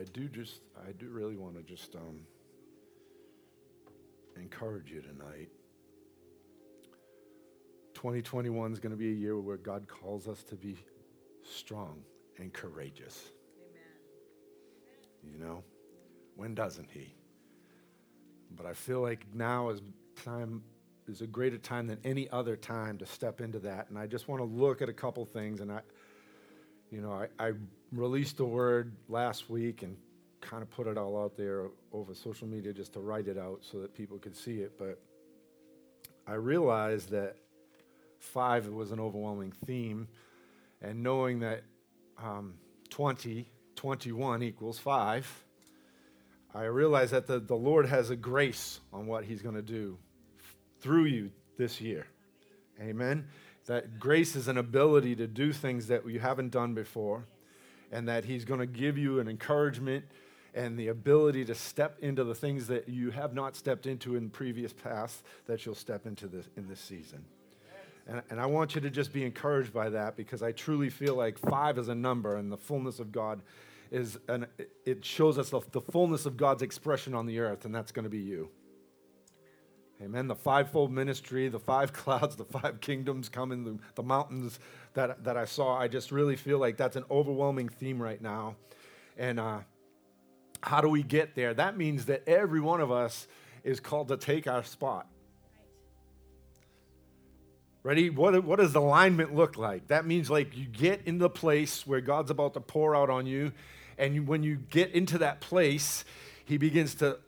I do just, I do really want to just um, encourage you tonight. 2021 is going to be a year where God calls us to be strong and courageous. Amen. You know, when doesn't He? But I feel like now is time is a greater time than any other time to step into that. And I just want to look at a couple things. And I, you know, I, I released the word last week and kind of put it all out there over social media just to write it out so that people could see it. But I realized that five was an overwhelming theme. And knowing that um, 20, 21 equals five, I realized that the, the Lord has a grace on what He's going to do through you this year. Amen. That grace is an ability to do things that you haven't done before, and that He's going to give you an encouragement and the ability to step into the things that you have not stepped into in previous past that you'll step into this in this season. And, and I want you to just be encouraged by that because I truly feel like five is a number and the fullness of God is, an, it shows us the, the fullness of God's expression on the earth, and that's going to be you. Amen. The fivefold ministry, the five clouds, the five kingdoms coming, the, the mountains that, that I saw. I just really feel like that's an overwhelming theme right now. And uh, how do we get there? That means that every one of us is called to take our spot. Ready? What, what does alignment look like? That means like you get in the place where God's about to pour out on you, and you, when you get into that place, He begins to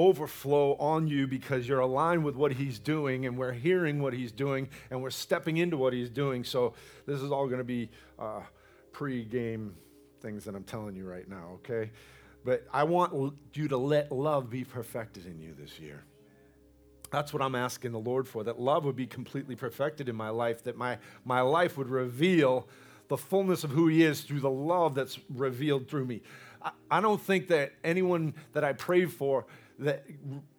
overflow on you because you're aligned with what He's doing, and we're hearing what He's doing, and we're stepping into what He's doing. So this is all going to be uh, pre-game things that I'm telling you right now, okay? But I want you to let love be perfected in you this year. That's what I'm asking the Lord for, that love would be completely perfected in my life, that my, my life would reveal the fullness of who He is through the love that's revealed through me. I, I don't think that anyone that I pray for, that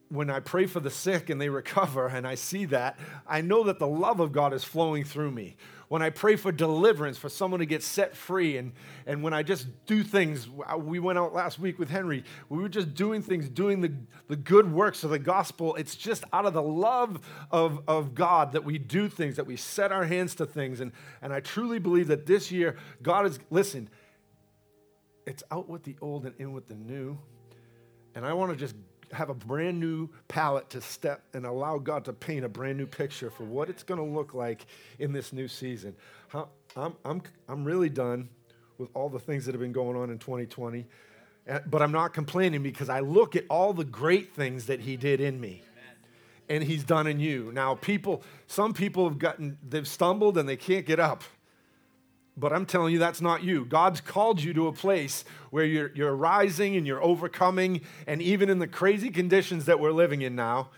when I pray for the sick and they recover and I see that, I know that the love of God is flowing through me when I pray for deliverance, for someone to get set free, and, and when I just do things, we went out last week with Henry, we were just doing things, doing the, the good works of the gospel. It's just out of the love of, of God that we do things, that we set our hands to things. And, and I truly believe that this year, God is, listen, it's out with the old and in with the new. And I want to just have a brand new palette to step and allow God to paint a brand new picture for what it's going to look like in this new season. I'm, I'm, I'm really done with all the things that have been going on in 2020, eh, but I'm not complaining because I look at all the great things that He did in me and He's done in you. Now, people, some people have gotten, they've stumbled and they can't get up. But I'm telling you, that's not you. God's called you to a place where you're, you're rising and you're overcoming. And even in the crazy conditions that we're living in now,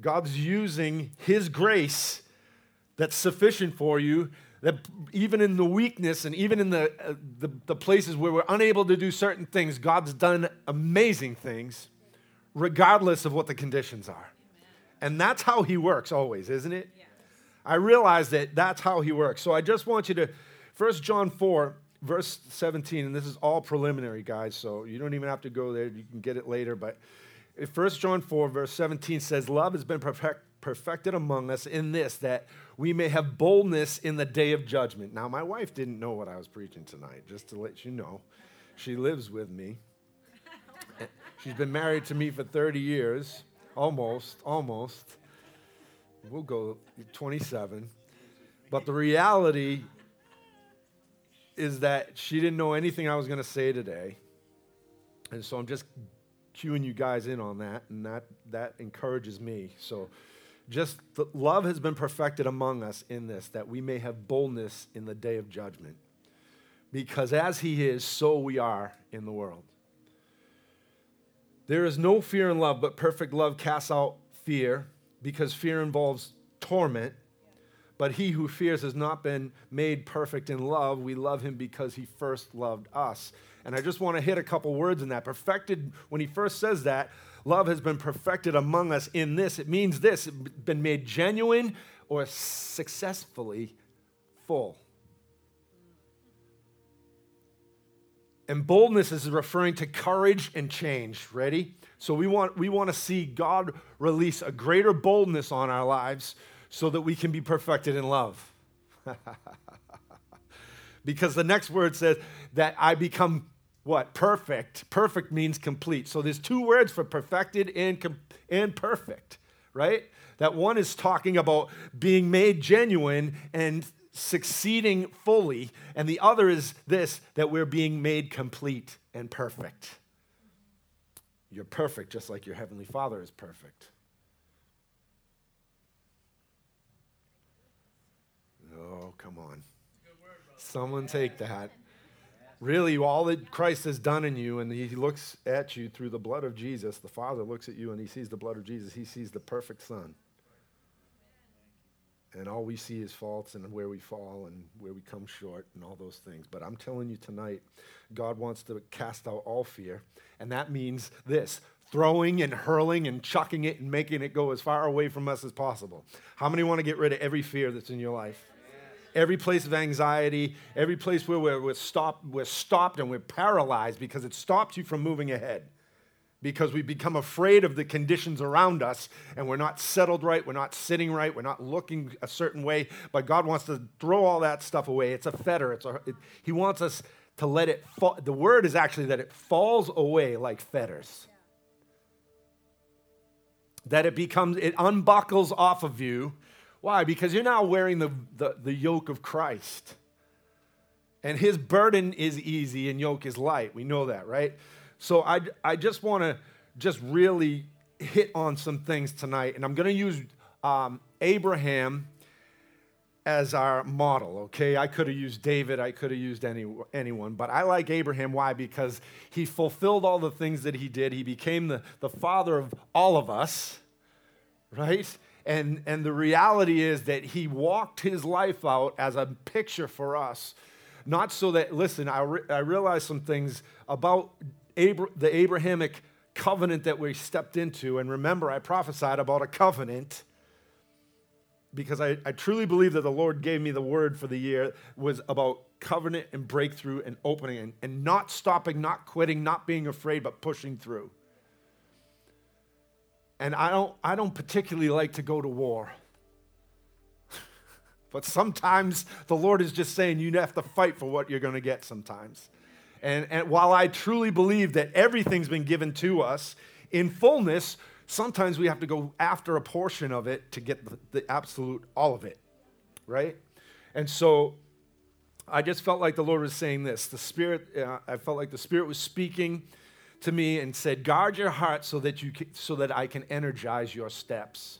God's using His grace that's sufficient for you. That even in the weakness and even in the, uh, the, the places where we're unable to do certain things, God's done amazing things, regardless of what the conditions are. And that's how He works always, isn't it? Yeah. I realize that that's how he works. So I just want you to, 1 John 4, verse 17, and this is all preliminary, guys, so you don't even have to go there. You can get it later. But 1 John 4, verse 17 says, Love has been perfect, perfected among us in this, that we may have boldness in the day of judgment. Now, my wife didn't know what I was preaching tonight, just to let you know. She lives with me. She's been married to me for 30 years, almost, almost we'll go 27. But the reality is that she didn't know anything I was going to say today. And so I'm just cueing you guys in on that, and that, that encourages me. So just love has been perfected among us in this, that we may have boldness in the day of judgment. Because as he is, so we are in the world. There is no fear in love, but perfect love casts out fear because fear involves torment. But he who fears has not been made perfect in love. We love him because he first loved us. And I just want to hit a couple words in that. Perfected, when he first says that, love has been perfected among us in this. It means this been made genuine or successfully full. And boldness is referring to courage and change. Ready? So we want, we want to see God release a greater boldness on our lives so that we can be perfected in love. because the next word says that I become what? Perfect. Perfect means complete. So there's two words for perfected and, com- and perfect, right? That one is talking about being made genuine and succeeding fully, and the other is this that we're being made complete and perfect. You're perfect just like your Heavenly Father is perfect. Oh, come on. Someone take that. Really, all that Christ has done in you, and He looks at you through the blood of Jesus, the Father looks at you and He sees the blood of Jesus. He sees the perfect Son and all we see is faults and where we fall and where we come short and all those things. But I'm telling you tonight, God wants to cast out all fear, and that means this throwing and hurling and chucking it and making it go as far away from us as possible. How many want to get rid of every fear that's in your life? Every place of anxiety, every place where we're, we're, stopped, we're stopped and we're paralyzed because it stops you from moving ahead because we become afraid of the conditions around us and we're not settled right, we're not sitting right, we're not looking a certain way. But God wants to throw all that stuff away. It's a fetter. It's a, it, he wants us to let it fall. The word is actually that it falls away like fetters. That it becomes, it unbuckles off of you. Why? Because you're now wearing the, the, the yoke of Christ. And his burden is easy and yoke is light. We know that, right? So I, I just want to just really hit on some things tonight, and I'm going to use um, Abraham as our model, okay? I could have used David, I could have used any, anyone, but I like Abraham. Why? Because he fulfilled all the things that he did. He became the, the father of all of us, right? And, and the reality is that he walked his life out as a picture for us. Not so that, listen, I, re- I realize some things about Abra- the Abrahamic covenant that we stepped into. And remember, I prophesied about a covenant because I, I truly believe that the Lord gave me the word for the year was about covenant and breakthrough and opening and, and not stopping, not quitting, not being afraid, but pushing through. And I don't, I don't particularly like to go to war. but sometimes the Lord is just saying you have to fight for what you're going to get sometimes. And, and while I truly believe that everything's been given to us in fullness, sometimes we have to go after a portion of it to get the, the absolute, all of it, right? And so I just felt like the Lord was saying this. The Spirit, uh, I felt like the Spirit was speaking to me and said, "Guard your heart so that you can, so that I can energize your steps."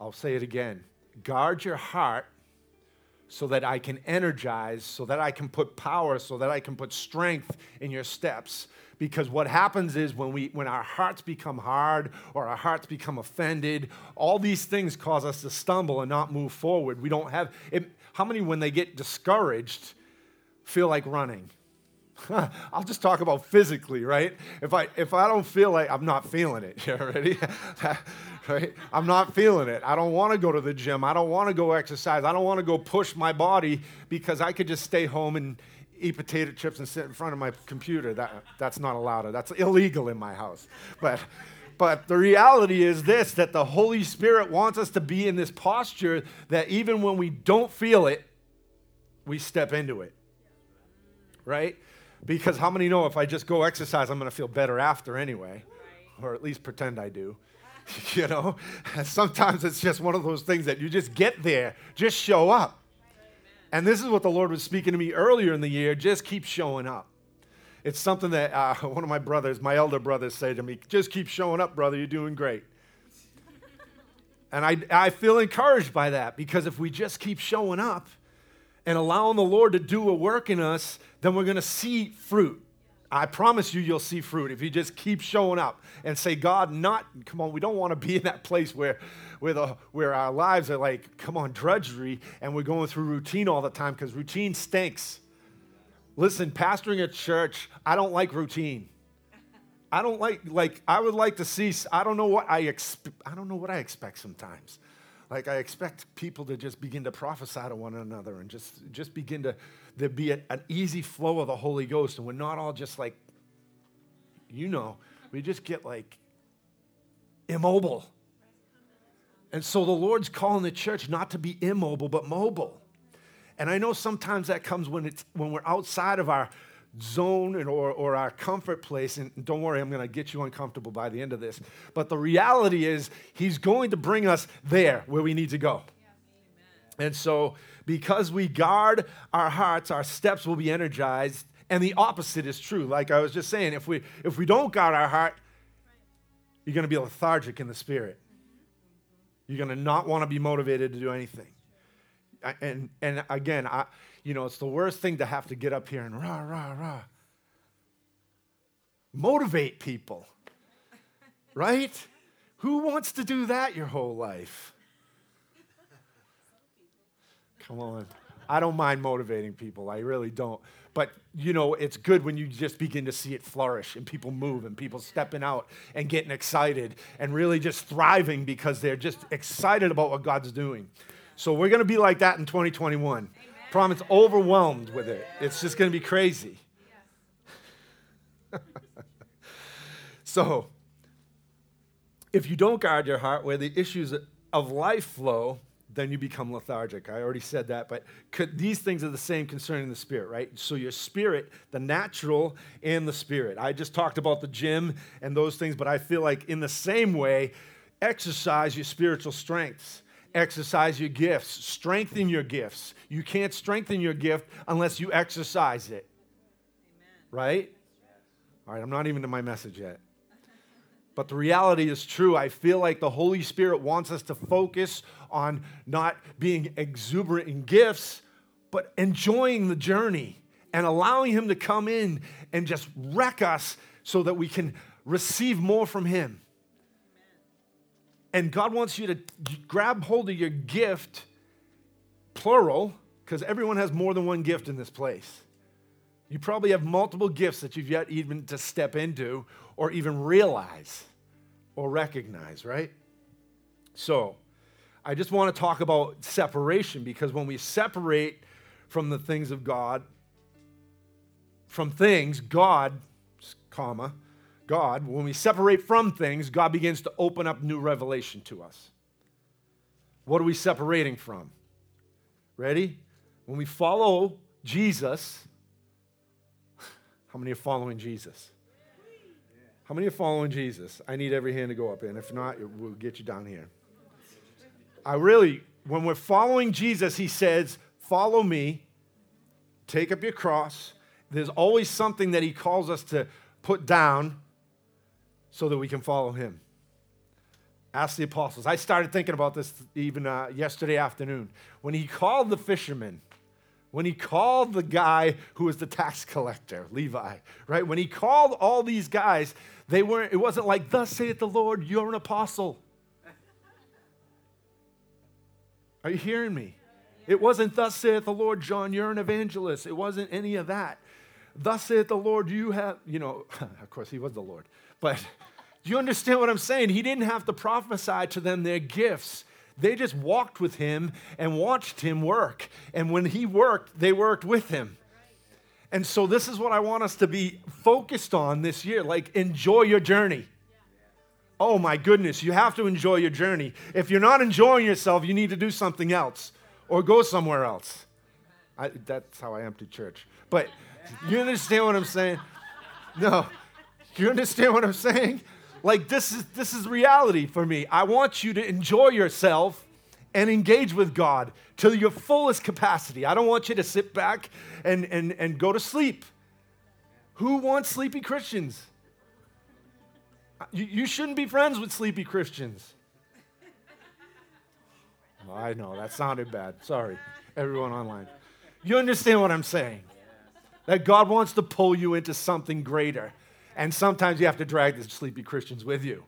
I'll say it again. Guard your heart so that I can energize, so that I can put power, so that I can put strength in your steps. Because what happens is when, we, when our hearts become hard or our hearts become offended, all these things cause us to stumble and not move forward. We don't have, it, how many, when they get discouraged, feel like running? I'll just talk about physically, right? If I if I don't feel like I'm not feeling it, you ready? right? I'm not feeling it. I don't want to go to the gym. I don't want to go exercise. I don't want to go push my body because I could just stay home and eat potato chips and sit in front of my computer. That that's not allowed. That's illegal in my house. But but the reality is this that the Holy Spirit wants us to be in this posture that even when we don't feel it, we step into it. Right? Because how many know if I just go exercise, I'm going to feel better after anyway, or at least pretend I do. you know, sometimes it's just one of those things that you just get there, just show up. And this is what the Lord was speaking to me earlier in the year just keep showing up. It's something that uh, one of my brothers, my elder brothers, say to me just keep showing up, brother, you're doing great. and I, I feel encouraged by that because if we just keep showing up and allowing the Lord to do a work in us, then we're going to see fruit. I promise you, you'll see fruit if you just keep showing up and say, God, not, come on, we don't want to be in that place where, where, the, where our lives are like, come on, drudgery, and we're going through routine all the time because routine stinks. Listen, pastoring a church, I don't like routine. I don't like, like, I would like to see, I don't know what I expect, I don't know what I expect sometimes. Like I expect people to just begin to prophesy to one another and just, just begin to there be a, an easy flow of the Holy Ghost. And we're not all just like, you know, we just get like immobile. And so the Lord's calling the church not to be immobile, but mobile. And I know sometimes that comes when, it's, when we're outside of our zone or, or our comfort place. And don't worry, I'm going to get you uncomfortable by the end of this. But the reality is, He's going to bring us there where we need to go. And so, because we guard our hearts, our steps will be energized. And the opposite is true. Like I was just saying, if we, if we don't guard our heart, you're going to be lethargic in the spirit. You're going to not want to be motivated to do anything. And, and again, I, you know, it's the worst thing to have to get up here and rah, rah, rah. Motivate people, right? Who wants to do that your whole life? Come on. I don't mind motivating people. I really don't. But, you know, it's good when you just begin to see it flourish and people move and people stepping out and getting excited and really just thriving because they're just excited about what God's doing. So we're going to be like that in 2021. Promise, overwhelmed with it. It's just going to be crazy. so, if you don't guard your heart where the issues of life flow, then you become lethargic. I already said that, but could, these things are the same concerning the spirit, right? So your spirit, the natural and the spirit. I just talked about the gym and those things, but I feel like in the same way, exercise your spiritual strengths. Exercise your gifts, strengthen your gifts. You can't strengthen your gift unless you exercise it. Amen. Right? All right, I'm not even to my message yet. But the reality is true. I feel like the Holy Spirit wants us to focus on not being exuberant in gifts, but enjoying the journey and allowing Him to come in and just wreck us so that we can receive more from Him. And God wants you to grab hold of your gift, plural, because everyone has more than one gift in this place. You probably have multiple gifts that you've yet even to step into or even realize or recognize, right? So, I just want to talk about separation because when we separate from the things of God, from things, God, comma, God, when we separate from things, God begins to open up new revelation to us. What are we separating from? Ready? When we follow Jesus, how many are following Jesus? How many are following Jesus? I need every hand to go up, and if not, we'll get you down here. I really, when we're following Jesus, he says, Follow me, take up your cross. There's always something that he calls us to put down so that we can follow him. Ask the apostles. I started thinking about this even uh, yesterday afternoon. When he called the fishermen, when he called the guy who was the tax collector, Levi, right? When he called all these guys, they weren't, it wasn't like, Thus saith the Lord, you're an apostle. Are you hearing me? It wasn't, Thus saith the Lord, John, you're an evangelist. It wasn't any of that. Thus saith the Lord, you have, you know, of course, he was the Lord. But do you understand what I'm saying? He didn't have to prophesy to them their gifts. They just walked with him and watched him work. And when he worked, they worked with him. And so, this is what I want us to be focused on this year. Like, enjoy your journey. Oh my goodness, you have to enjoy your journey. If you're not enjoying yourself, you need to do something else or go somewhere else. I, that's how I empty church. But you understand what I'm saying? No. Do you understand what I'm saying? Like this is this is reality for me. I want you to enjoy yourself and engage with God to your fullest capacity. I don't want you to sit back and, and, and go to sleep. Who wants sleepy Christians? You, you shouldn't be friends with sleepy Christians. I know, that sounded bad. Sorry, everyone online. You understand what I'm saying? That God wants to pull you into something greater. And sometimes you have to drag the sleepy Christians with you.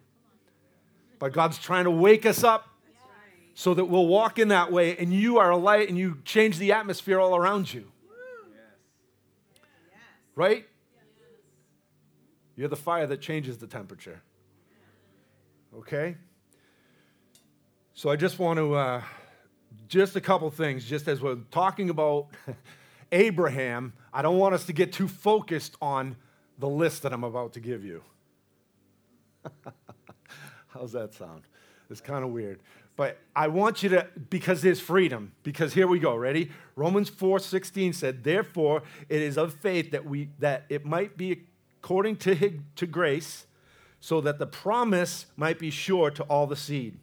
But God's trying to wake us up so that we'll walk in that way and you are a light and you change the atmosphere all around you. Right? You're the fire that changes the temperature. Okay? So I just want to, uh, just a couple things, just as we're talking about Abraham, I don't want us to get too focused on the list that I'm about to give you. How's that sound? It's kind of weird. But I want you to, because there's freedom, because here we go, ready? Romans 4 16 said, Therefore, it is of faith that we that it might be according to, to grace, so that the promise might be sure to all the seed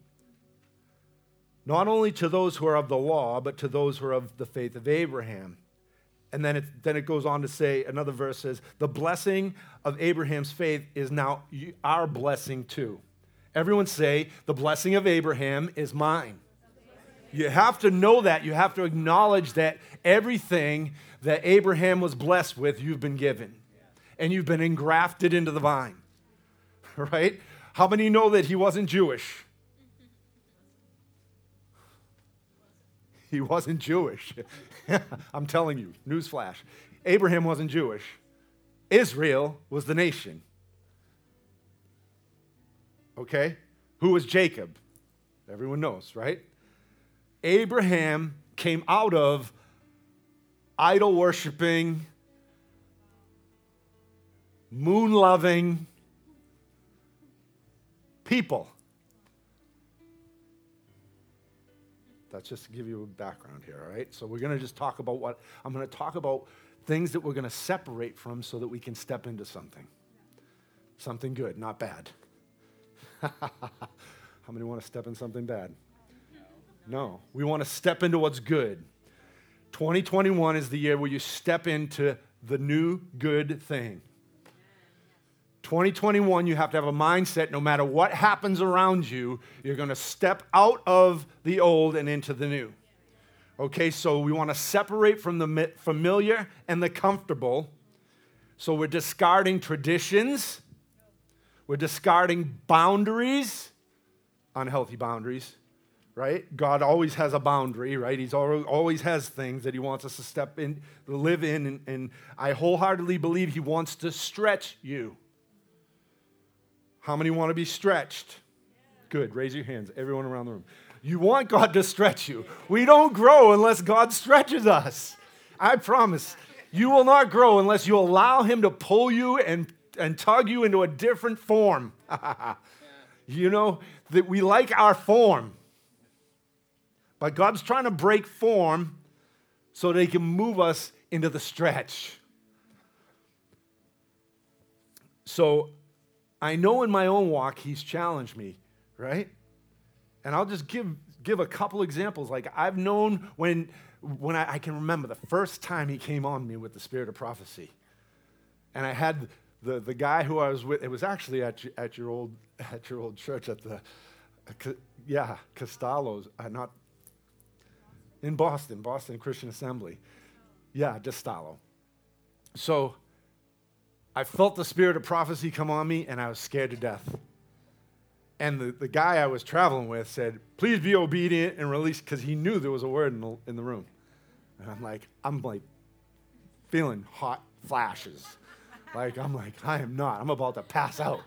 not only to those who are of the law, but to those who are of the faith of Abraham. And then it, then it goes on to say, another verse says, the blessing of Abraham's faith is now our blessing too. Everyone say, the blessing of Abraham is mine. You have to know that. You have to acknowledge that everything that Abraham was blessed with, you've been given. And you've been engrafted into the vine. Right? How many know that he wasn't Jewish? He wasn't Jewish. I'm telling you, newsflash. Abraham wasn't Jewish. Israel was the nation. Okay? Who was Jacob? Everyone knows, right? Abraham came out of idol worshiping, moon loving people. That's just to give you a background here, all right? So we're going to just talk about what I'm going to talk about things that we're going to separate from so that we can step into something. Something good, not bad. How many want to step in something bad? No. We want to step into what's good. 2021 is the year where you step into the new good thing. 2021, you have to have a mindset no matter what happens around you, you're going to step out of the old and into the new. Okay, so we want to separate from the familiar and the comfortable. So we're discarding traditions, we're discarding boundaries, unhealthy boundaries, right? God always has a boundary, right? He's always has things that He wants us to step in, live in, and, and I wholeheartedly believe He wants to stretch you. How many want to be stretched? Good. Raise your hands, everyone around the room. You want God to stretch you. We don't grow unless God stretches us. I promise. You will not grow unless you allow Him to pull you and, and tug you into a different form. you know, that we like our form. But God's trying to break form so that He can move us into the stretch. So I know in my own walk he's challenged me, right? And I'll just give, give a couple examples. Like I've known when, when I, I can remember the first time he came on me with the spirit of prophecy. And I had the, the guy who I was with, it was actually at, at, your, old, at your old church at the, yeah, Costello's, uh, not, in Boston, Boston Christian Assembly. Yeah, Costello. So I felt the spirit of prophecy come on me, and I was scared to death. And the, the guy I was traveling with said, Please be obedient and release, because he knew there was a word in the, in the room. And I'm like, I'm like feeling hot flashes. Like, I'm like, I am not. I'm about to pass out.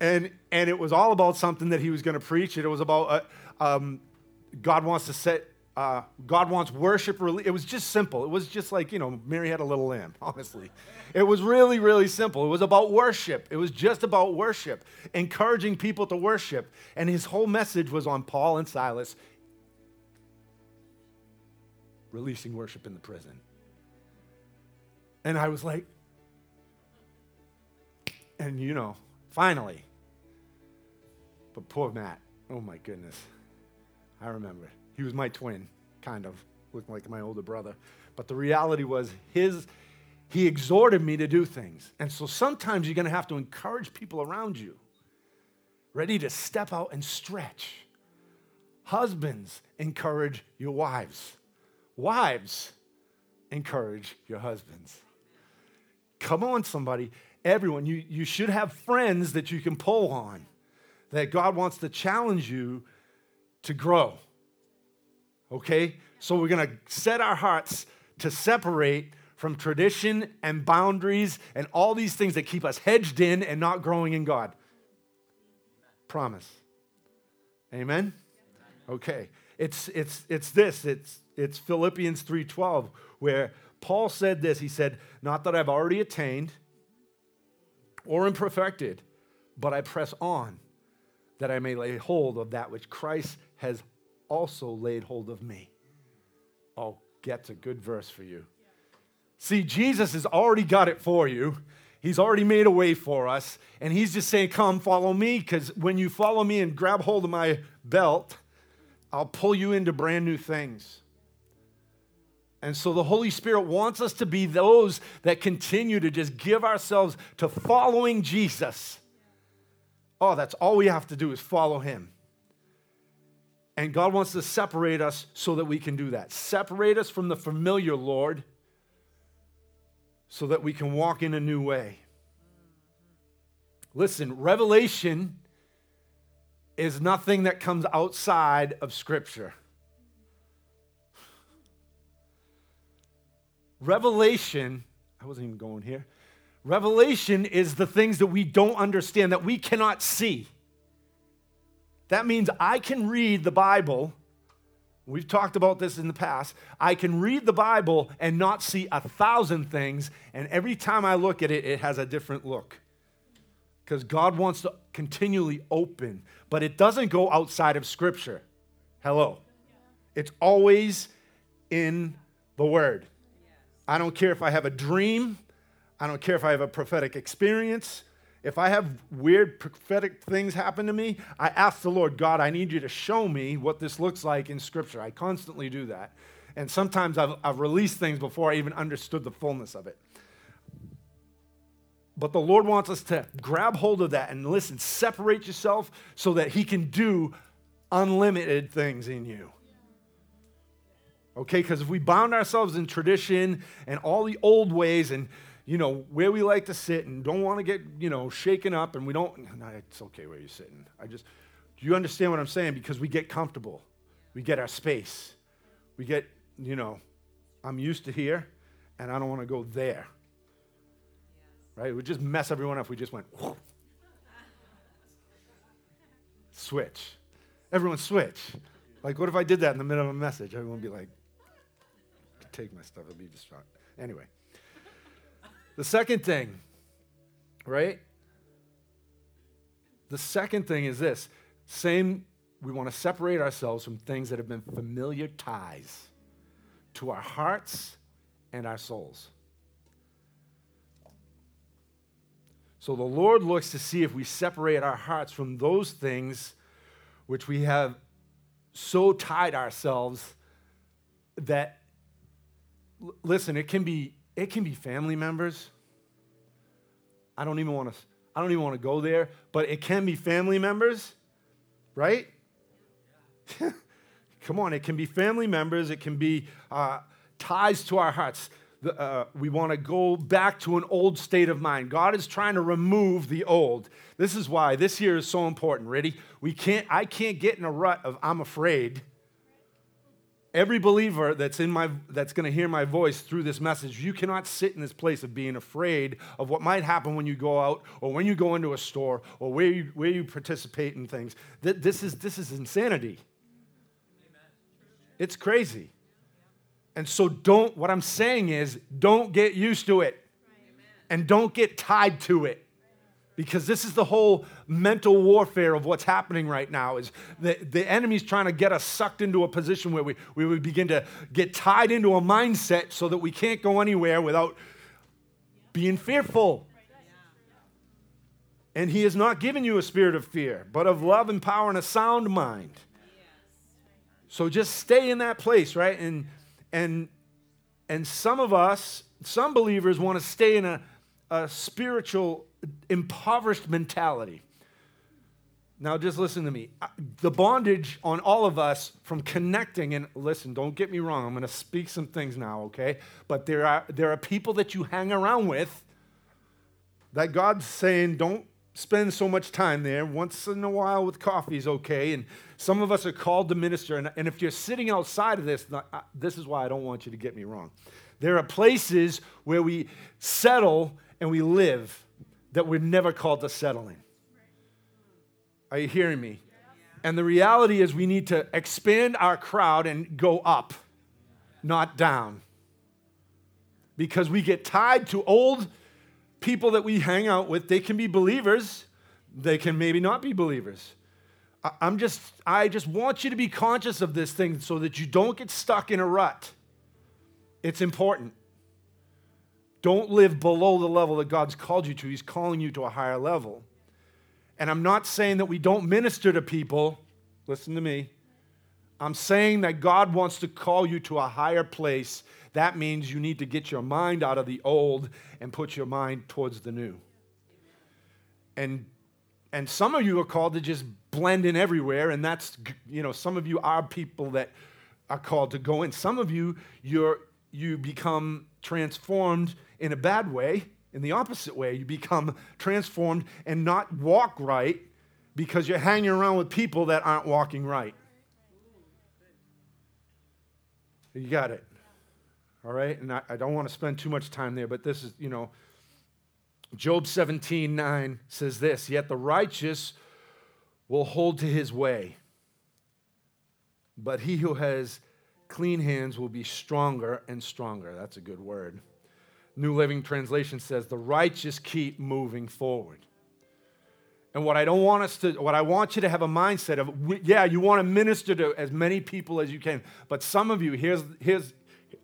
and, and it was all about something that he was going to preach. It was about uh, um, God wants to set uh, God wants worship. It was just simple. It was just like, you know, Mary had a little lamb, honestly. It was really, really simple. It was about worship. It was just about worship, encouraging people to worship. And his whole message was on Paul and Silas releasing worship in the prison. And I was like, and you know, finally. But poor Matt, oh my goodness. I remember. He was my twin, kind of, looked like my older brother. But the reality was his he exhorted me to do things. And so sometimes you're going to have to encourage people around you, ready to step out and stretch. Husbands, encourage your wives. Wives, encourage your husbands. Come on, somebody. Everyone, you, you should have friends that you can pull on, that God wants to challenge you to grow okay? So we're to set our hearts to separate from tradition and boundaries and all these things that keep us hedged in and not growing in God. Promise. Amen? Okay. It's, it's, it's this. It's, it's Philippians 3.12 where Paul said this. He said, not that I've already attained or am perfected, but I press on that I may lay hold of that which Christ has also laid hold of me. Oh, gets a good verse for you. See, Jesus has already got it for you. He's already made a way for us. And he's just saying, Come, follow me, because when you follow me and grab hold of my belt, I'll pull you into brand new things. And so the Holy Spirit wants us to be those that continue to just give ourselves to following Jesus. Oh, that's all we have to do is follow him. And God wants to separate us so that we can do that. Separate us from the familiar, Lord, so that we can walk in a new way. Listen, revelation is nothing that comes outside of Scripture. Revelation, I wasn't even going here. Revelation is the things that we don't understand, that we cannot see. That means I can read the Bible. We've talked about this in the past. I can read the Bible and not see a thousand things, and every time I look at it, it has a different look. Because God wants to continually open, but it doesn't go outside of Scripture. Hello. It's always in the Word. I don't care if I have a dream, I don't care if I have a prophetic experience. If I have weird prophetic things happen to me, I ask the Lord, God, I need you to show me what this looks like in Scripture. I constantly do that. And sometimes I've, I've released things before I even understood the fullness of it. But the Lord wants us to grab hold of that and listen, separate yourself so that He can do unlimited things in you. Okay, because if we bound ourselves in tradition and all the old ways and you know, where we like to sit and don't want to get, you know, shaken up and we don't, no, it's okay where you're sitting. I just, do you understand what I'm saying? Because we get comfortable. We get our space. We get, you know, I'm used to here and I don't want to go there. Right? We just mess everyone up. We just went, whoosh. switch. Everyone switch. Like, what if I did that in the middle of a message? Everyone would be like, take my stuff, it'll be distraught. Anyway. The second thing, right? The second thing is this same, we want to separate ourselves from things that have been familiar ties to our hearts and our souls. So the Lord looks to see if we separate our hearts from those things which we have so tied ourselves that listen, it can be it can be family members. I don't even want to I don't even want to go there, but it can be family members, right? Come on, it can be family members, it can be uh, ties to our hearts. Uh, we want to go back to an old state of mind. God is trying to remove the old. This is why this here is so important. Ready? We can't. I can't get in a rut of I'm afraid every believer that's in my that's going to hear my voice through this message you cannot sit in this place of being afraid of what might happen when you go out or when you go into a store or where you, where you participate in things. This is this is insanity. It's crazy. And so don't what i'm saying is don't get used to it. And don't get tied to it because this is the whole mental warfare of what's happening right now is the, the enemy's trying to get us sucked into a position where we, we would begin to get tied into a mindset so that we can't go anywhere without being fearful. And he has not given you a spirit of fear but of love and power and a sound mind. So just stay in that place right? And and and some of us some believers want to stay in a, a spiritual impoverished mentality. Now, just listen to me. The bondage on all of us from connecting, and listen, don't get me wrong, I'm going to speak some things now, okay? But there are, there are people that you hang around with that God's saying, don't spend so much time there. Once in a while with coffee is okay. And some of us are called to minister. And, and if you're sitting outside of this, this is why I don't want you to get me wrong. There are places where we settle and we live that we're never called to settling. Are you hearing me? And the reality is, we need to expand our crowd and go up, not down. Because we get tied to old people that we hang out with. They can be believers, they can maybe not be believers. I'm just, I just want you to be conscious of this thing so that you don't get stuck in a rut. It's important. Don't live below the level that God's called you to. He's calling you to a higher level. And I'm not saying that we don't minister to people. Listen to me. I'm saying that God wants to call you to a higher place. That means you need to get your mind out of the old and put your mind towards the new. And and some of you are called to just blend in everywhere and that's you know some of you are people that are called to go in. Some of you you're you become transformed in a bad way in the opposite way. You become transformed and not walk right because you're hanging around with people that aren't walking right. You got it. All right? And I, I don't want to spend too much time there, but this is, you know, Job 17 9 says this Yet the righteous will hold to his way, but he who has clean hands will be stronger and stronger. That's a good word. New Living Translation says, the righteous keep moving forward. And what I don't want us to, what I want you to have a mindset of, yeah, you want to minister to as many people as you can. But some of you, here's, here's,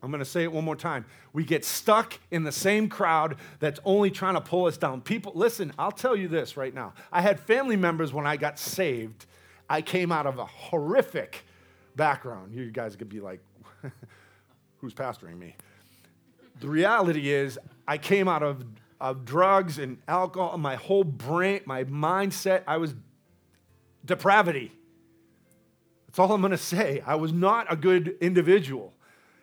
I'm going to say it one more time. We get stuck in the same crowd that's only trying to pull us down. People, listen, I'll tell you this right now. I had family members when I got saved. I came out of a horrific background. You guys could be like, who's pastoring me? The reality is, I came out of, of drugs and alcohol, my whole brain, my mindset, I was depravity. That's all I'm going to say. I was not a good individual.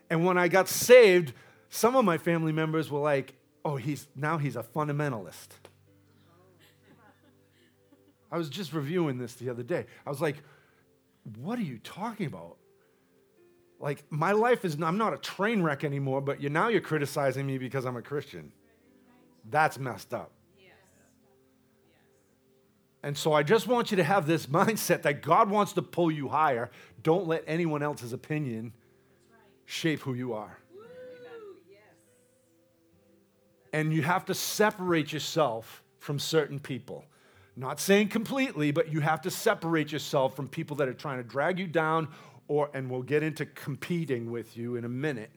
And when I got saved, some of my family members were like, oh, he's now he's a fundamentalist. I was just reviewing this the other day. I was like, what are you talking about? Like my life is i'm not a train wreck anymore but you now you're criticizing me because i'm a christian. That's messed up. And so i just want you to have this mindset that god wants to pull you higher. Don't let anyone else's opinion shape who you are. And you have to separate yourself from certain people. Not saying completely, but you have to separate yourself from people that are trying to drag you down or, and we'll get into competing with you in a minute.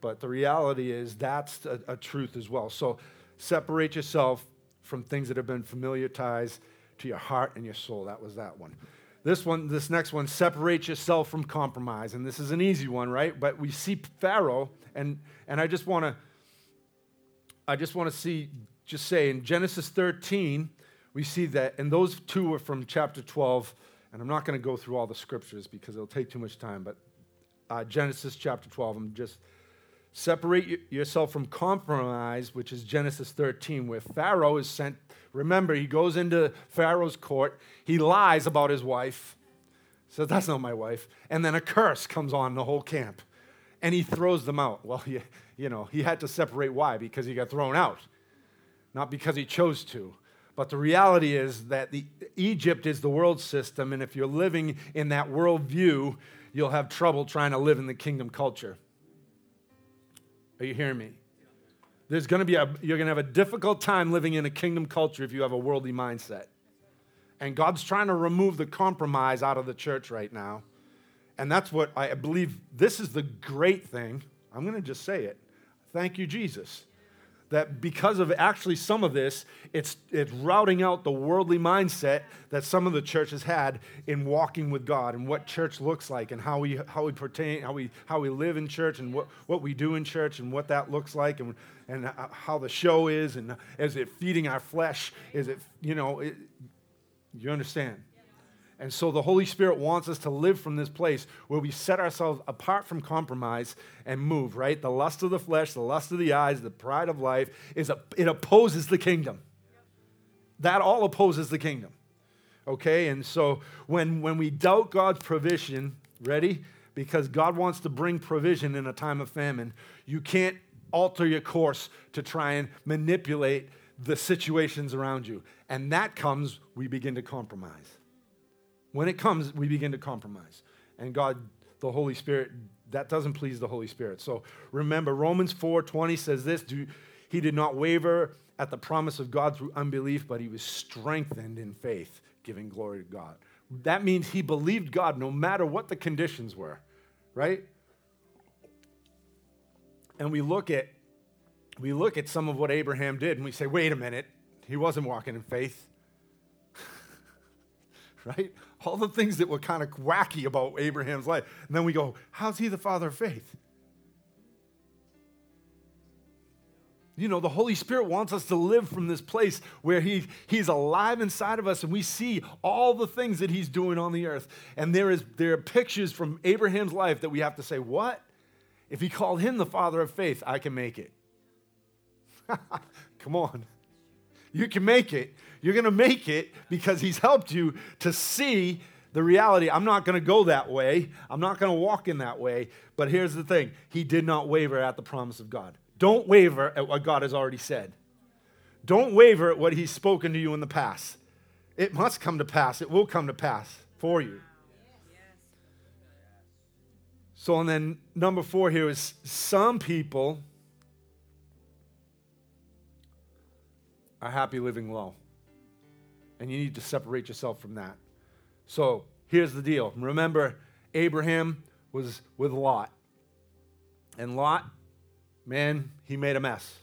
But the reality is that's a, a truth as well. So separate yourself from things that have been familiar ties to your heart and your soul. That was that one. This one, this next one, separate yourself from compromise. And this is an easy one, right? But we see Pharaoh, and, and I just want to, I just want to see, just say in Genesis 13, we see that, and those two are from chapter 12 and I'm not going to go through all the scriptures because it'll take too much time, but uh, Genesis chapter 12, I'm just separate yourself from compromise, which is Genesis 13, where Pharaoh is sent. Remember, he goes into Pharaoh's court, he lies about his wife, says, That's not my wife. And then a curse comes on the whole camp, and he throws them out. Well, you, you know, he had to separate why? Because he got thrown out, not because he chose to. But the reality is that the, Egypt is the world system, and if you're living in that worldview, you'll have trouble trying to live in the kingdom culture. Are you hearing me? There's going to be a, you're going to have a difficult time living in a kingdom culture if you have a worldly mindset. And God's trying to remove the compromise out of the church right now. And that's what I believe this is the great thing. I'm going to just say it. Thank you, Jesus that because of actually some of this, it's, it's routing out the worldly mindset that some of the churches had in walking with God and what church looks like and how we, how we pertain, how we, how we live in church and what, what we do in church and what that looks like and, and how the show is and is it feeding our flesh? Is it, you know, it, you understand? And so the Holy Spirit wants us to live from this place where we set ourselves apart from compromise and move, right? The lust of the flesh, the lust of the eyes, the pride of life is a, it opposes the kingdom. That all opposes the kingdom. Okay? And so when when we doubt God's provision, ready? Because God wants to bring provision in a time of famine, you can't alter your course to try and manipulate the situations around you. And that comes we begin to compromise. When it comes, we begin to compromise. And God, the Holy Spirit, that doesn't please the Holy Spirit. So remember, Romans 4 20 says this do, He did not waver at the promise of God through unbelief, but he was strengthened in faith, giving glory to God. That means he believed God no matter what the conditions were, right? And we look at we look at some of what Abraham did and we say, wait a minute, he wasn't walking in faith. right? All the things that were kind of wacky about Abraham's life. And then we go, how's he the father of faith? You know, the Holy Spirit wants us to live from this place where he, He's alive inside of us and we see all the things that He's doing on the earth. And there, is, there are pictures from Abraham's life that we have to say, What? If He called him the father of faith, I can make it. Come on. You can make it. You're going to make it because He's helped you to see the reality. I'm not going to go that way. I'm not going to walk in that way. But here's the thing He did not waver at the promise of God. Don't waver at what God has already said. Don't waver at what He's spoken to you in the past. It must come to pass, it will come to pass for you. So, and then number four here is some people are happy living low. And you need to separate yourself from that. So, here's the deal. Remember, Abraham was with Lot. And Lot man, he made a mess.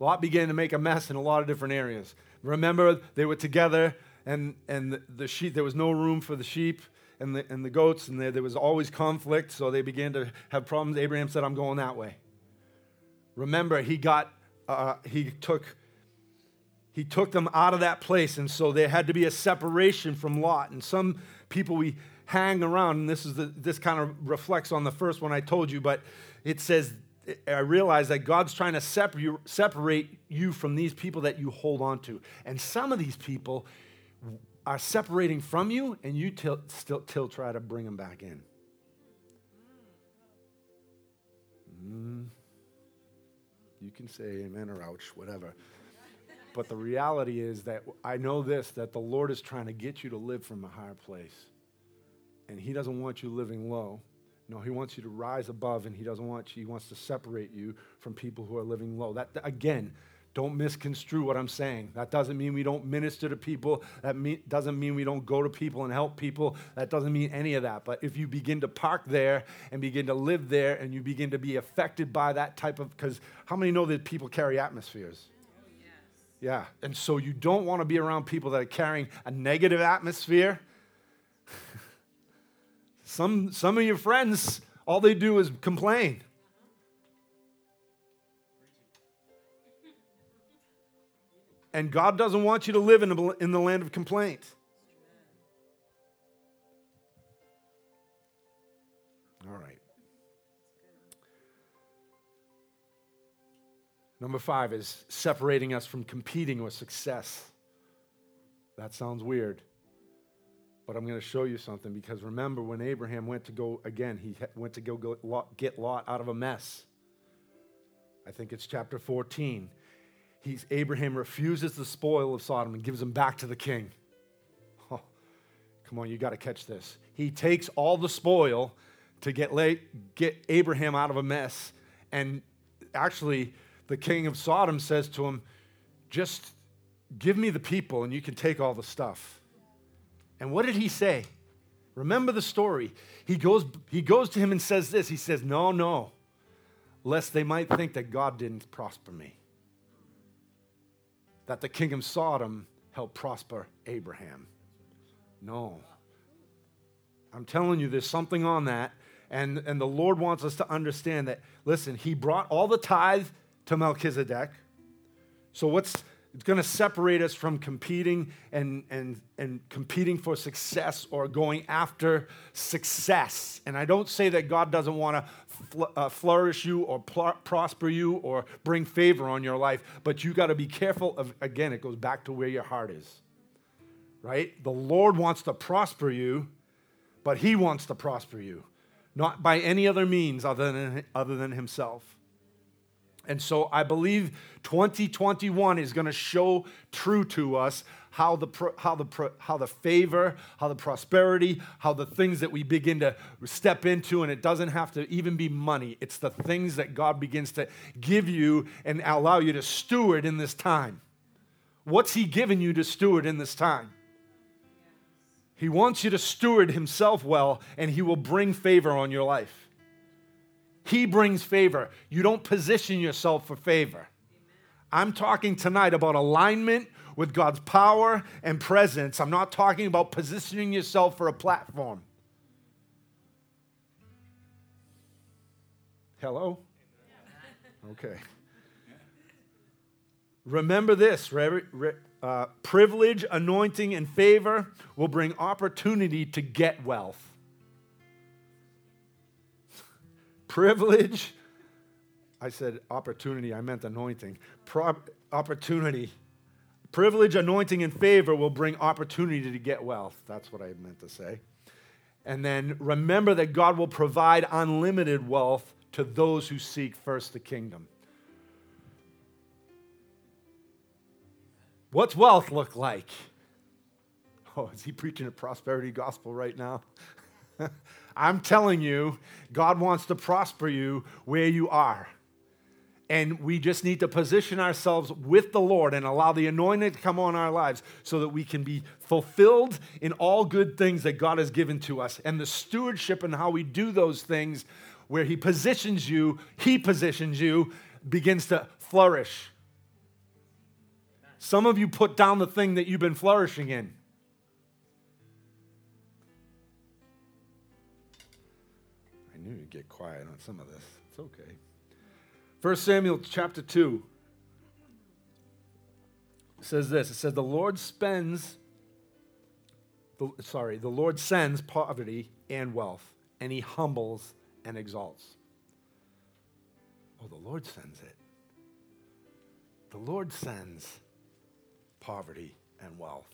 Lot began to make a mess in a lot of different areas. Remember, they were together, and, and the, sheep, there was no room for the sheep and the, and the goats, and there, there was always conflict, so they began to have problems. Abraham said, I'm going that way. Remember, he got, uh, he took, he took them out of that place, and so there had to be a separation from Lot. And some people we hang around, and this is the, this kind of reflects on the first one I told you, but it says I realize that God's trying to separate you from these people that you hold on to. And some of these people are separating from you, and you till, still, till try to bring them back in. Mm. You can say amen or ouch, whatever. But the reality is that I know this that the Lord is trying to get you to live from a higher place. And He doesn't want you living low. No, he wants you to rise above, and he doesn't want you, he wants to separate you from people who are living low. That again, don't misconstrue what I'm saying. That doesn't mean we don't minister to people. That mean, doesn't mean we don't go to people and help people. That doesn't mean any of that. But if you begin to park there and begin to live there and you begin to be affected by that type of, because how many know that people carry atmospheres? Yeah. And so you don't want to be around people that are carrying a negative atmosphere. Some, some of your friends, all they do is complain. And God doesn't want you to live in the, in the land of complaint. Number five is separating us from competing with success. That sounds weird. But I'm going to show you something because remember when Abraham went to go, again, he went to go get Lot out of a mess. I think it's chapter 14. He's, Abraham refuses the spoil of Sodom and gives him back to the king. Oh, come on, you got to catch this. He takes all the spoil to get, late, get Abraham out of a mess. And actually, the king of Sodom says to him, Just give me the people and you can take all the stuff. And what did he say? Remember the story. He goes, he goes to him and says this He says, No, no, lest they might think that God didn't prosper me. That the king of Sodom helped prosper Abraham. No. I'm telling you, there's something on that. And, and the Lord wants us to understand that, listen, he brought all the tithe to Melchizedek. So what's it's going to separate us from competing and, and, and competing for success or going after success. And I don't say that God doesn't want to fl- uh, flourish you or pl- prosper you or bring favor on your life, but you got to be careful of, again, it goes back to where your heart is, right? The Lord wants to prosper you, but He wants to prosper you, not by any other means other than, other than Himself. And so I believe 2021 is going to show true to us how the, how, the, how the favor, how the prosperity, how the things that we begin to step into, and it doesn't have to even be money. It's the things that God begins to give you and allow you to steward in this time. What's He given you to steward in this time? He wants you to steward Himself well, and He will bring favor on your life. He brings favor. You don't position yourself for favor. I'm talking tonight about alignment with God's power and presence. I'm not talking about positioning yourself for a platform. Hello? Okay. Remember this uh, privilege, anointing, and favor will bring opportunity to get wealth. Privilege, I said opportunity, I meant anointing. Pro- opportunity Privilege, anointing, and favor will bring opportunity to get wealth. That's what I meant to say. And then remember that God will provide unlimited wealth to those who seek first the kingdom. What's wealth look like? Oh, is he preaching a prosperity gospel right now? I'm telling you, God wants to prosper you where you are. And we just need to position ourselves with the Lord and allow the anointing to come on our lives so that we can be fulfilled in all good things that God has given to us. And the stewardship and how we do those things, where He positions you, He positions you, begins to flourish. Some of you put down the thing that you've been flourishing in. Get quiet on some of this. It's okay. 1 Samuel chapter 2 says this it says, The Lord spends, the, sorry, the Lord sends poverty and wealth, and he humbles and exalts. Oh, the Lord sends it. The Lord sends poverty and wealth.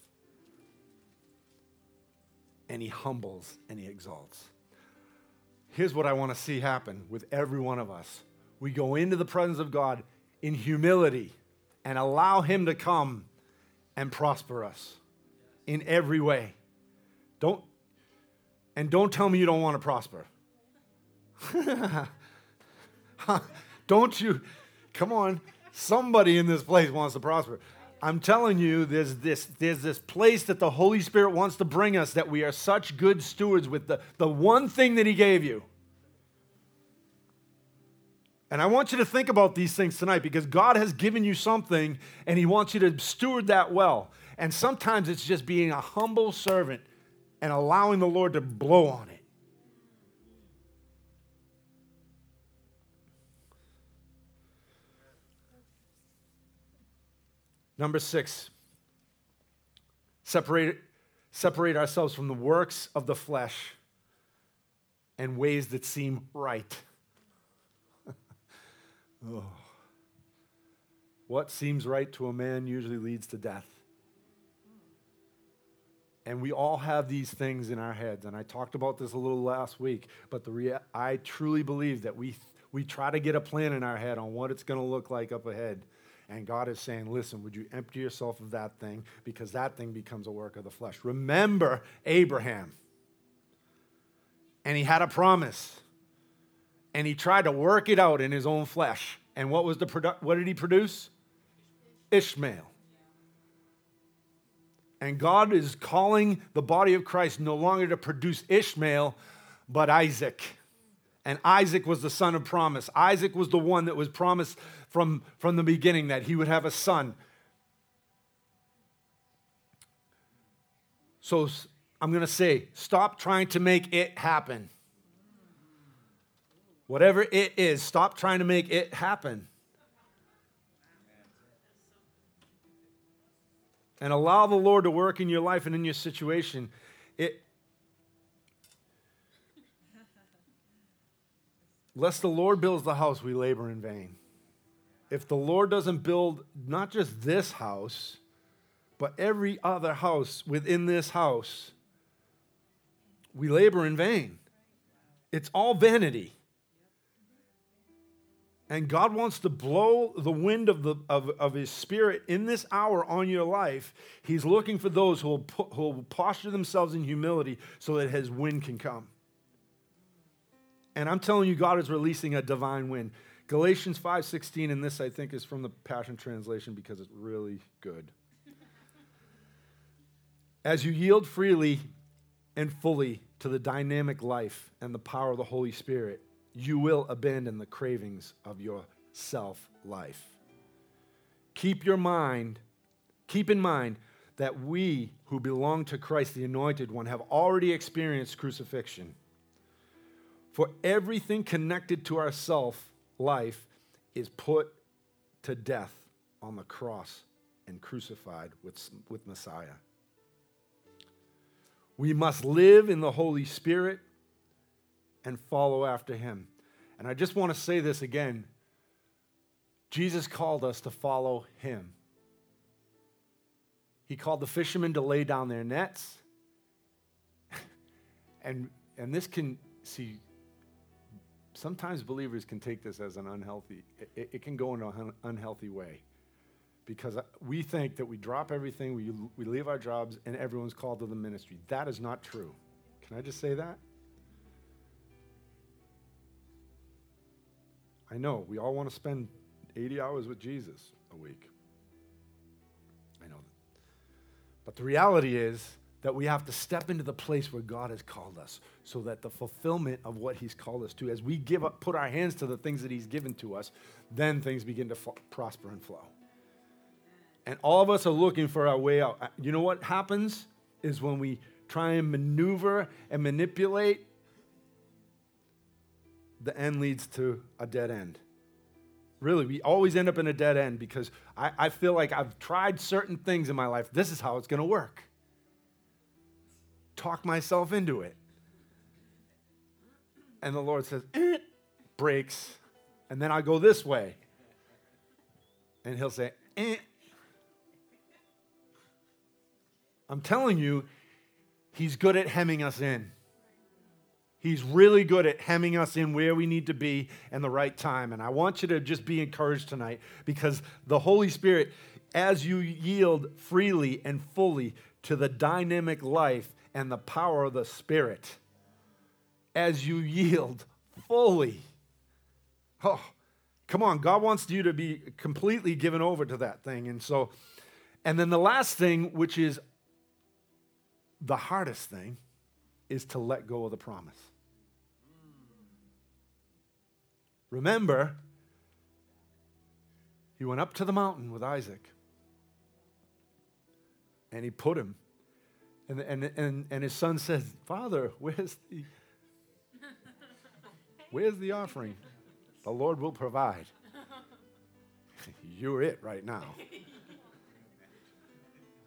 And he humbles and he exalts. Here's what I want to see happen with every one of us we go into the presence of God in humility and allow Him to come and prosper us in every way. Don't, and don't tell me you don't want to prosper. don't you? Come on. Somebody in this place wants to prosper. I'm telling you, there's this, there's this place that the Holy Spirit wants to bring us that we are such good stewards with the, the one thing that He gave you. And I want you to think about these things tonight because God has given you something and He wants you to steward that well. And sometimes it's just being a humble servant and allowing the Lord to blow on it. Number six, separate, separate ourselves from the works of the flesh and ways that seem right. Oh. What seems right to a man usually leads to death. And we all have these things in our heads. And I talked about this a little last week, but the rea- I truly believe that we, we try to get a plan in our head on what it's going to look like up ahead. And God is saying, listen, would you empty yourself of that thing? Because that thing becomes a work of the flesh. Remember Abraham. And he had a promise and he tried to work it out in his own flesh. And what was the produ- what did he produce? Ishmael. And God is calling the body of Christ no longer to produce Ishmael, but Isaac. And Isaac was the son of promise. Isaac was the one that was promised from, from the beginning that he would have a son. So I'm going to say, stop trying to make it happen. Whatever it is, stop trying to make it happen. And allow the Lord to work in your life and in your situation. It, lest the Lord builds the house, we labor in vain. If the Lord doesn't build not just this house, but every other house within this house, we labor in vain. It's all vanity. And God wants to blow the wind of, the, of, of His Spirit in this hour on your life. He's looking for those who will, who will posture themselves in humility so that His wind can come. And I'm telling you, God is releasing a divine wind. Galatians 5:16, and this I think is from the Passion Translation because it's really good. As you yield freely and fully to the dynamic life and the power of the Holy Spirit, you will abandon the cravings of your self life. Keep your mind, keep in mind that we who belong to Christ, the Anointed One, have already experienced crucifixion. For everything connected to our self life is put to death on the cross and crucified with, with Messiah. We must live in the Holy Spirit and follow after him. And I just want to say this again Jesus called us to follow him. He called the fishermen to lay down their nets. and, and this can, see, sometimes believers can take this as an unhealthy, it, it can go in an unhealthy way because uh, we think that we drop everything, we, we leave our jobs, and everyone's called to the ministry. That is not true. Can I just say that? I know we all want to spend 80 hours with Jesus a week. I know. But the reality is that we have to step into the place where God has called us so that the fulfillment of what he's called us to as we give up put our hands to the things that he's given to us then things begin to f- prosper and flow and all of us are looking for our way out. You know what happens is when we try and maneuver and manipulate, the end leads to a dead end. Really, we always end up in a dead end because I, I feel like I've tried certain things in my life. This is how it's going to work. Talk myself into it. And the Lord says, eh, breaks. And then I go this way. And He'll say, eh, I'm telling you, he's good at hemming us in. He's really good at hemming us in where we need to be and the right time. And I want you to just be encouraged tonight because the Holy Spirit, as you yield freely and fully to the dynamic life and the power of the Spirit, as you yield fully, oh, come on, God wants you to be completely given over to that thing. And so, and then the last thing, which is the hardest thing is to let go of the promise. Remember, he went up to the mountain with Isaac and he put him. And, and, and, and his son says, Father, where's the, where's the offering? The Lord will provide. You're it right now.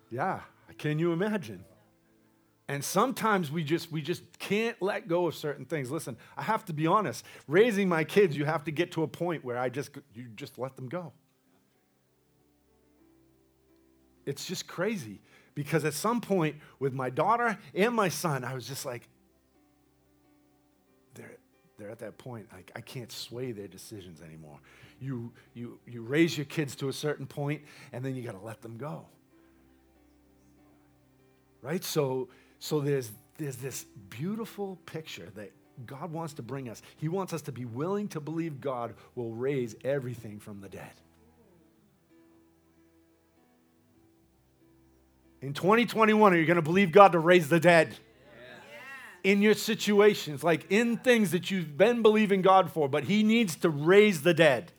Yeah, can you imagine? And sometimes we just we just can't let go of certain things. Listen, I have to be honest. Raising my kids, you have to get to a point where I just you just let them go. It's just crazy because at some point with my daughter and my son, I was just like they're they're at that point like I can't sway their decisions anymore. You you you raise your kids to a certain point and then you got to let them go. Right? So so there's, there's this beautiful picture that God wants to bring us. He wants us to be willing to believe God will raise everything from the dead. In 2021, are you going to believe God to raise the dead? in your situations, like in things that you've been believing God for, but He needs to raise the dead.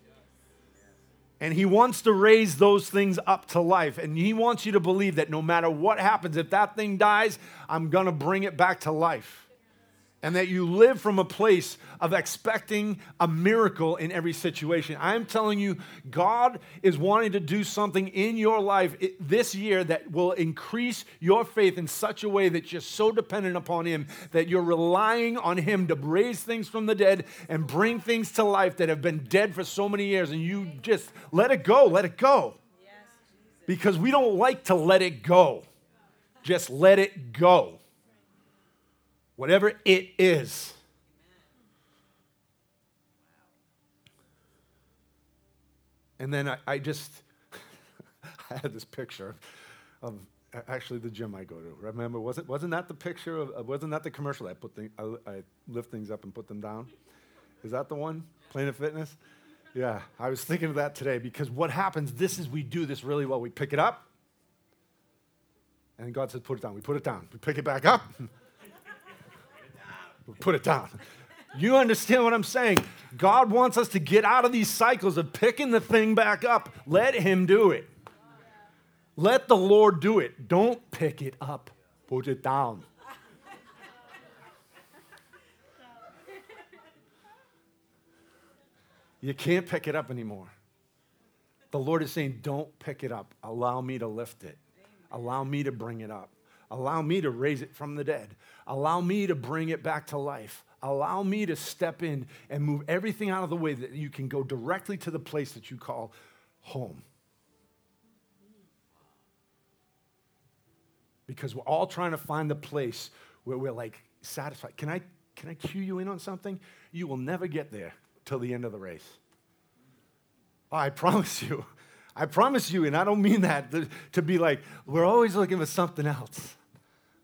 And he wants to raise those things up to life. And he wants you to believe that no matter what happens, if that thing dies, I'm going to bring it back to life and that you live from a place of expecting a miracle in every situation. I'm telling you, God is wanting to do something in your life this year that will increase your faith in such a way that you're so dependent upon Him that you're relying on Him to raise things from the dead and bring things to life that have been dead for so many years. And you just let it go, let it go. Because we don't like to let it go. Just let it go whatever it is. And then I, I just, I had this picture of actually the gym I go to. Remember, wasn't, wasn't that the picture of, wasn't that the commercial I put thing, I, I lift things up and put them down? Is that the one? Planet Fitness? Yeah, I was thinking of that today because what happens, this is we do this really well. We pick it up, and God says, put it down. We put it down. We pick it back up. put it down. You understand what I'm saying? God wants us to get out of these cycles of picking the thing back up. Let Him do it. Let the Lord do it. Don't pick it up, put it down. You can't pick it up anymore. The Lord is saying, Don't pick it up. Allow me to lift it. Allow me to bring it up. Allow me to raise it from the dead. Allow me to bring it back to life. Allow me to step in and move everything out of the way that you can go directly to the place that you call home. Because we're all trying to find the place where we're like satisfied. Can I, can I cue you in on something? You will never get there till the end of the race. Oh, I promise you. I promise you, and I don't mean that to be like, we're always looking for something else.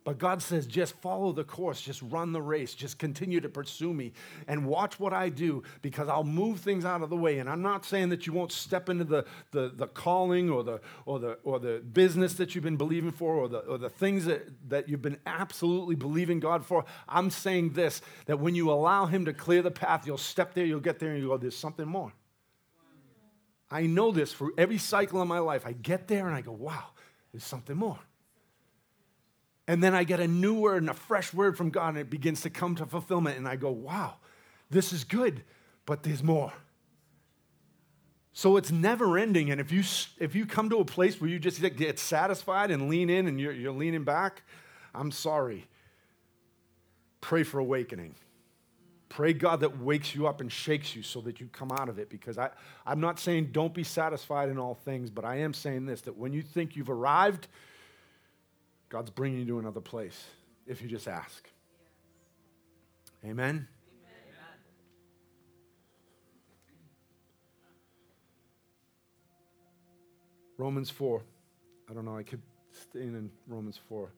But God says, just follow the course, just run the race, just continue to pursue me and watch what I do because I'll move things out of the way. And I'm not saying that you won't step into the, the, the calling or the, or, the, or the business that you've been believing for or the, or the things that, that you've been absolutely believing God for. I'm saying this that when you allow Him to clear the path, you'll step there, you'll get there, and you go, there's something more. I know this for every cycle of my life. I get there and I go, wow, there's something more. And then I get a new word and a fresh word from God, and it begins to come to fulfillment. And I go, wow, this is good, but there's more. So it's never ending. And if you, if you come to a place where you just get satisfied and lean in and you're, you're leaning back, I'm sorry. Pray for awakening. Pray God that wakes you up and shakes you so that you come out of it. Because I, I'm not saying don't be satisfied in all things, but I am saying this that when you think you've arrived, God's bringing you to another place if you just ask. Amen? Amen? Romans 4. I don't know, I could stay in Romans 4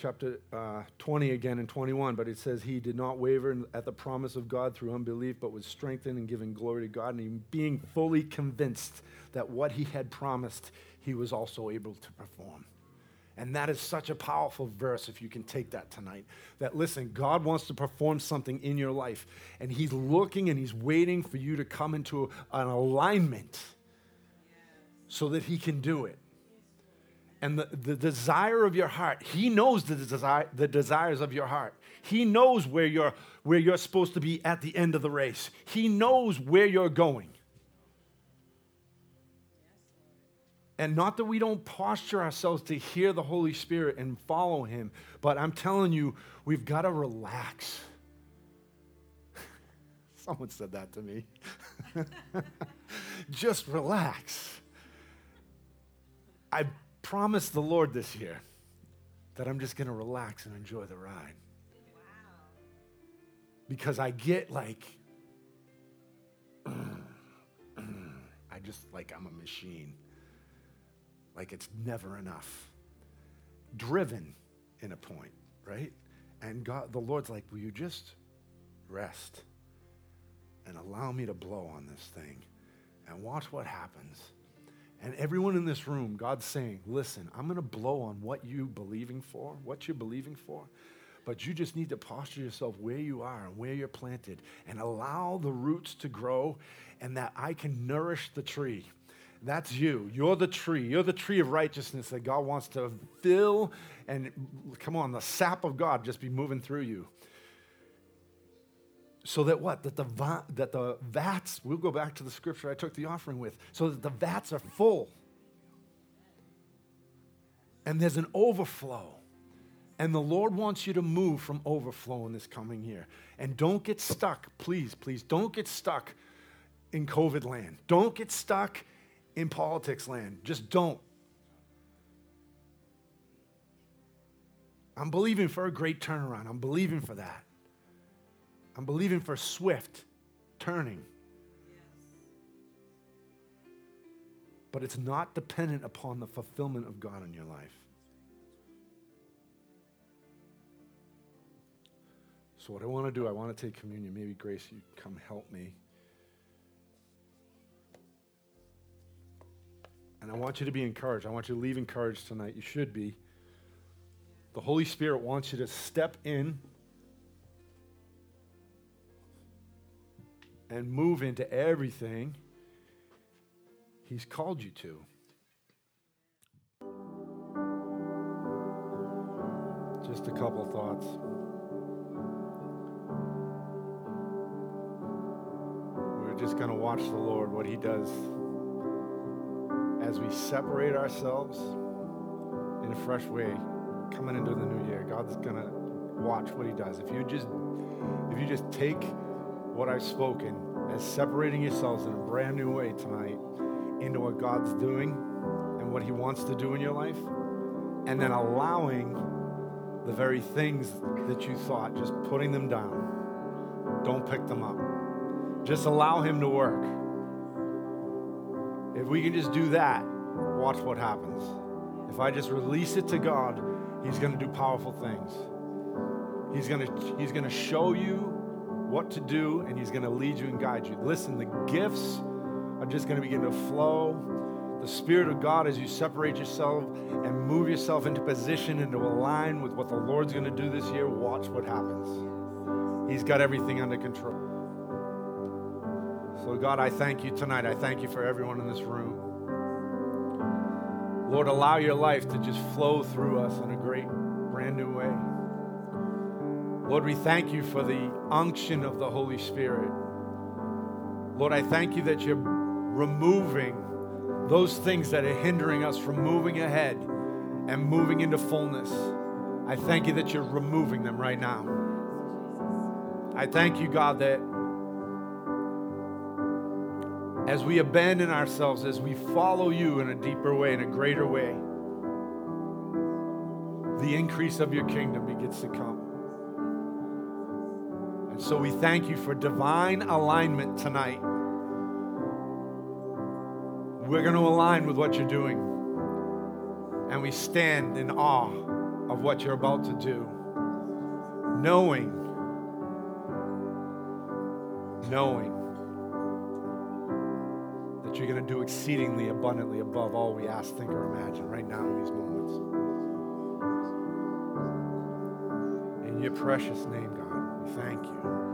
chapter uh, 20 again and 21, but it says, He did not waver at the promise of God through unbelief, but was strengthened and given glory to God, and being fully convinced that what He had promised, He was also able to perform. And that is such a powerful verse if you can take that tonight. That listen, God wants to perform something in your life, and He's looking and He's waiting for you to come into an alignment so that He can do it and the, the desire of your heart. He knows the, desire, the desires of your heart. He knows where you're, where you're supposed to be at the end of the race. He knows where you're going. And not that we don't posture ourselves to hear the Holy Spirit and follow Him, but I'm telling you, we've got to relax. Someone said that to me. Just relax. I promised the Lord this year that I'm just going to relax and enjoy the ride. Because I get like, I just like I'm a machine. Like it's never enough. Driven in a point, right? And God, the Lord's like, will you just rest and allow me to blow on this thing and watch what happens? And everyone in this room, God's saying, listen, I'm going to blow on what you're believing for, what you're believing for. But you just need to posture yourself where you are and where you're planted and allow the roots to grow and that I can nourish the tree. That's you. You're the tree. You're the tree of righteousness that God wants to fill and come on, the sap of God just be moving through you. So that what? That the that the vats we'll go back to the scripture i took the offering with. So that the vats are full. And there's an overflow. And the lord wants you to move from overflow in this coming year. And don't get stuck. Please please don't get stuck in covid land. Don't get stuck in politics land just don't i'm believing for a great turnaround i'm believing for that I'm believing for swift turning. but it's not dependent upon the fulfillment of God in your life. So, what I want to do, I want to take communion. Maybe Grace, you come help me. And I want you to be encouraged. I want you to leave encouraged tonight. You should be. The Holy Spirit wants you to step in and move into everything He's called you to. Just a couple thoughts. We're just going to watch the Lord, what He does as we separate ourselves in a fresh way coming into the new year. God's to watch what He does. If you just if you just take what I've spoken as separating yourselves in a brand new way tonight into what God's doing and what He wants to do in your life, and then allowing the very things that you thought, just putting them down. Don't pick them up. Just allow Him to work. If we can just do that, watch what happens. If I just release it to God, He's going to do powerful things. He's going to, he's going to show you what to do, and He's going to lead you and guide you. Listen, the gifts are just going to begin to flow. The Spirit of God, as you separate yourself and move yourself into position and to align with what the Lord's going to do this year, watch what happens. He's got everything under control. So, God, I thank you tonight. I thank you for everyone in this room. Lord, allow your life to just flow through us in a great, brand new way. Lord, we thank you for the unction of the Holy Spirit. Lord, I thank you that you're removing those things that are hindering us from moving ahead and moving into fullness. I thank you that you're removing them right now. I thank you, God, that as we abandon ourselves, as we follow you in a deeper way, in a greater way, the increase of your kingdom begins to come. And so we thank you for divine alignment tonight we're going to align with what you're doing. And we stand in awe of what you're about to do, knowing, knowing that you're going to do exceedingly abundantly above all we ask, think, or imagine right now in these moments. In your precious name, God, we thank you.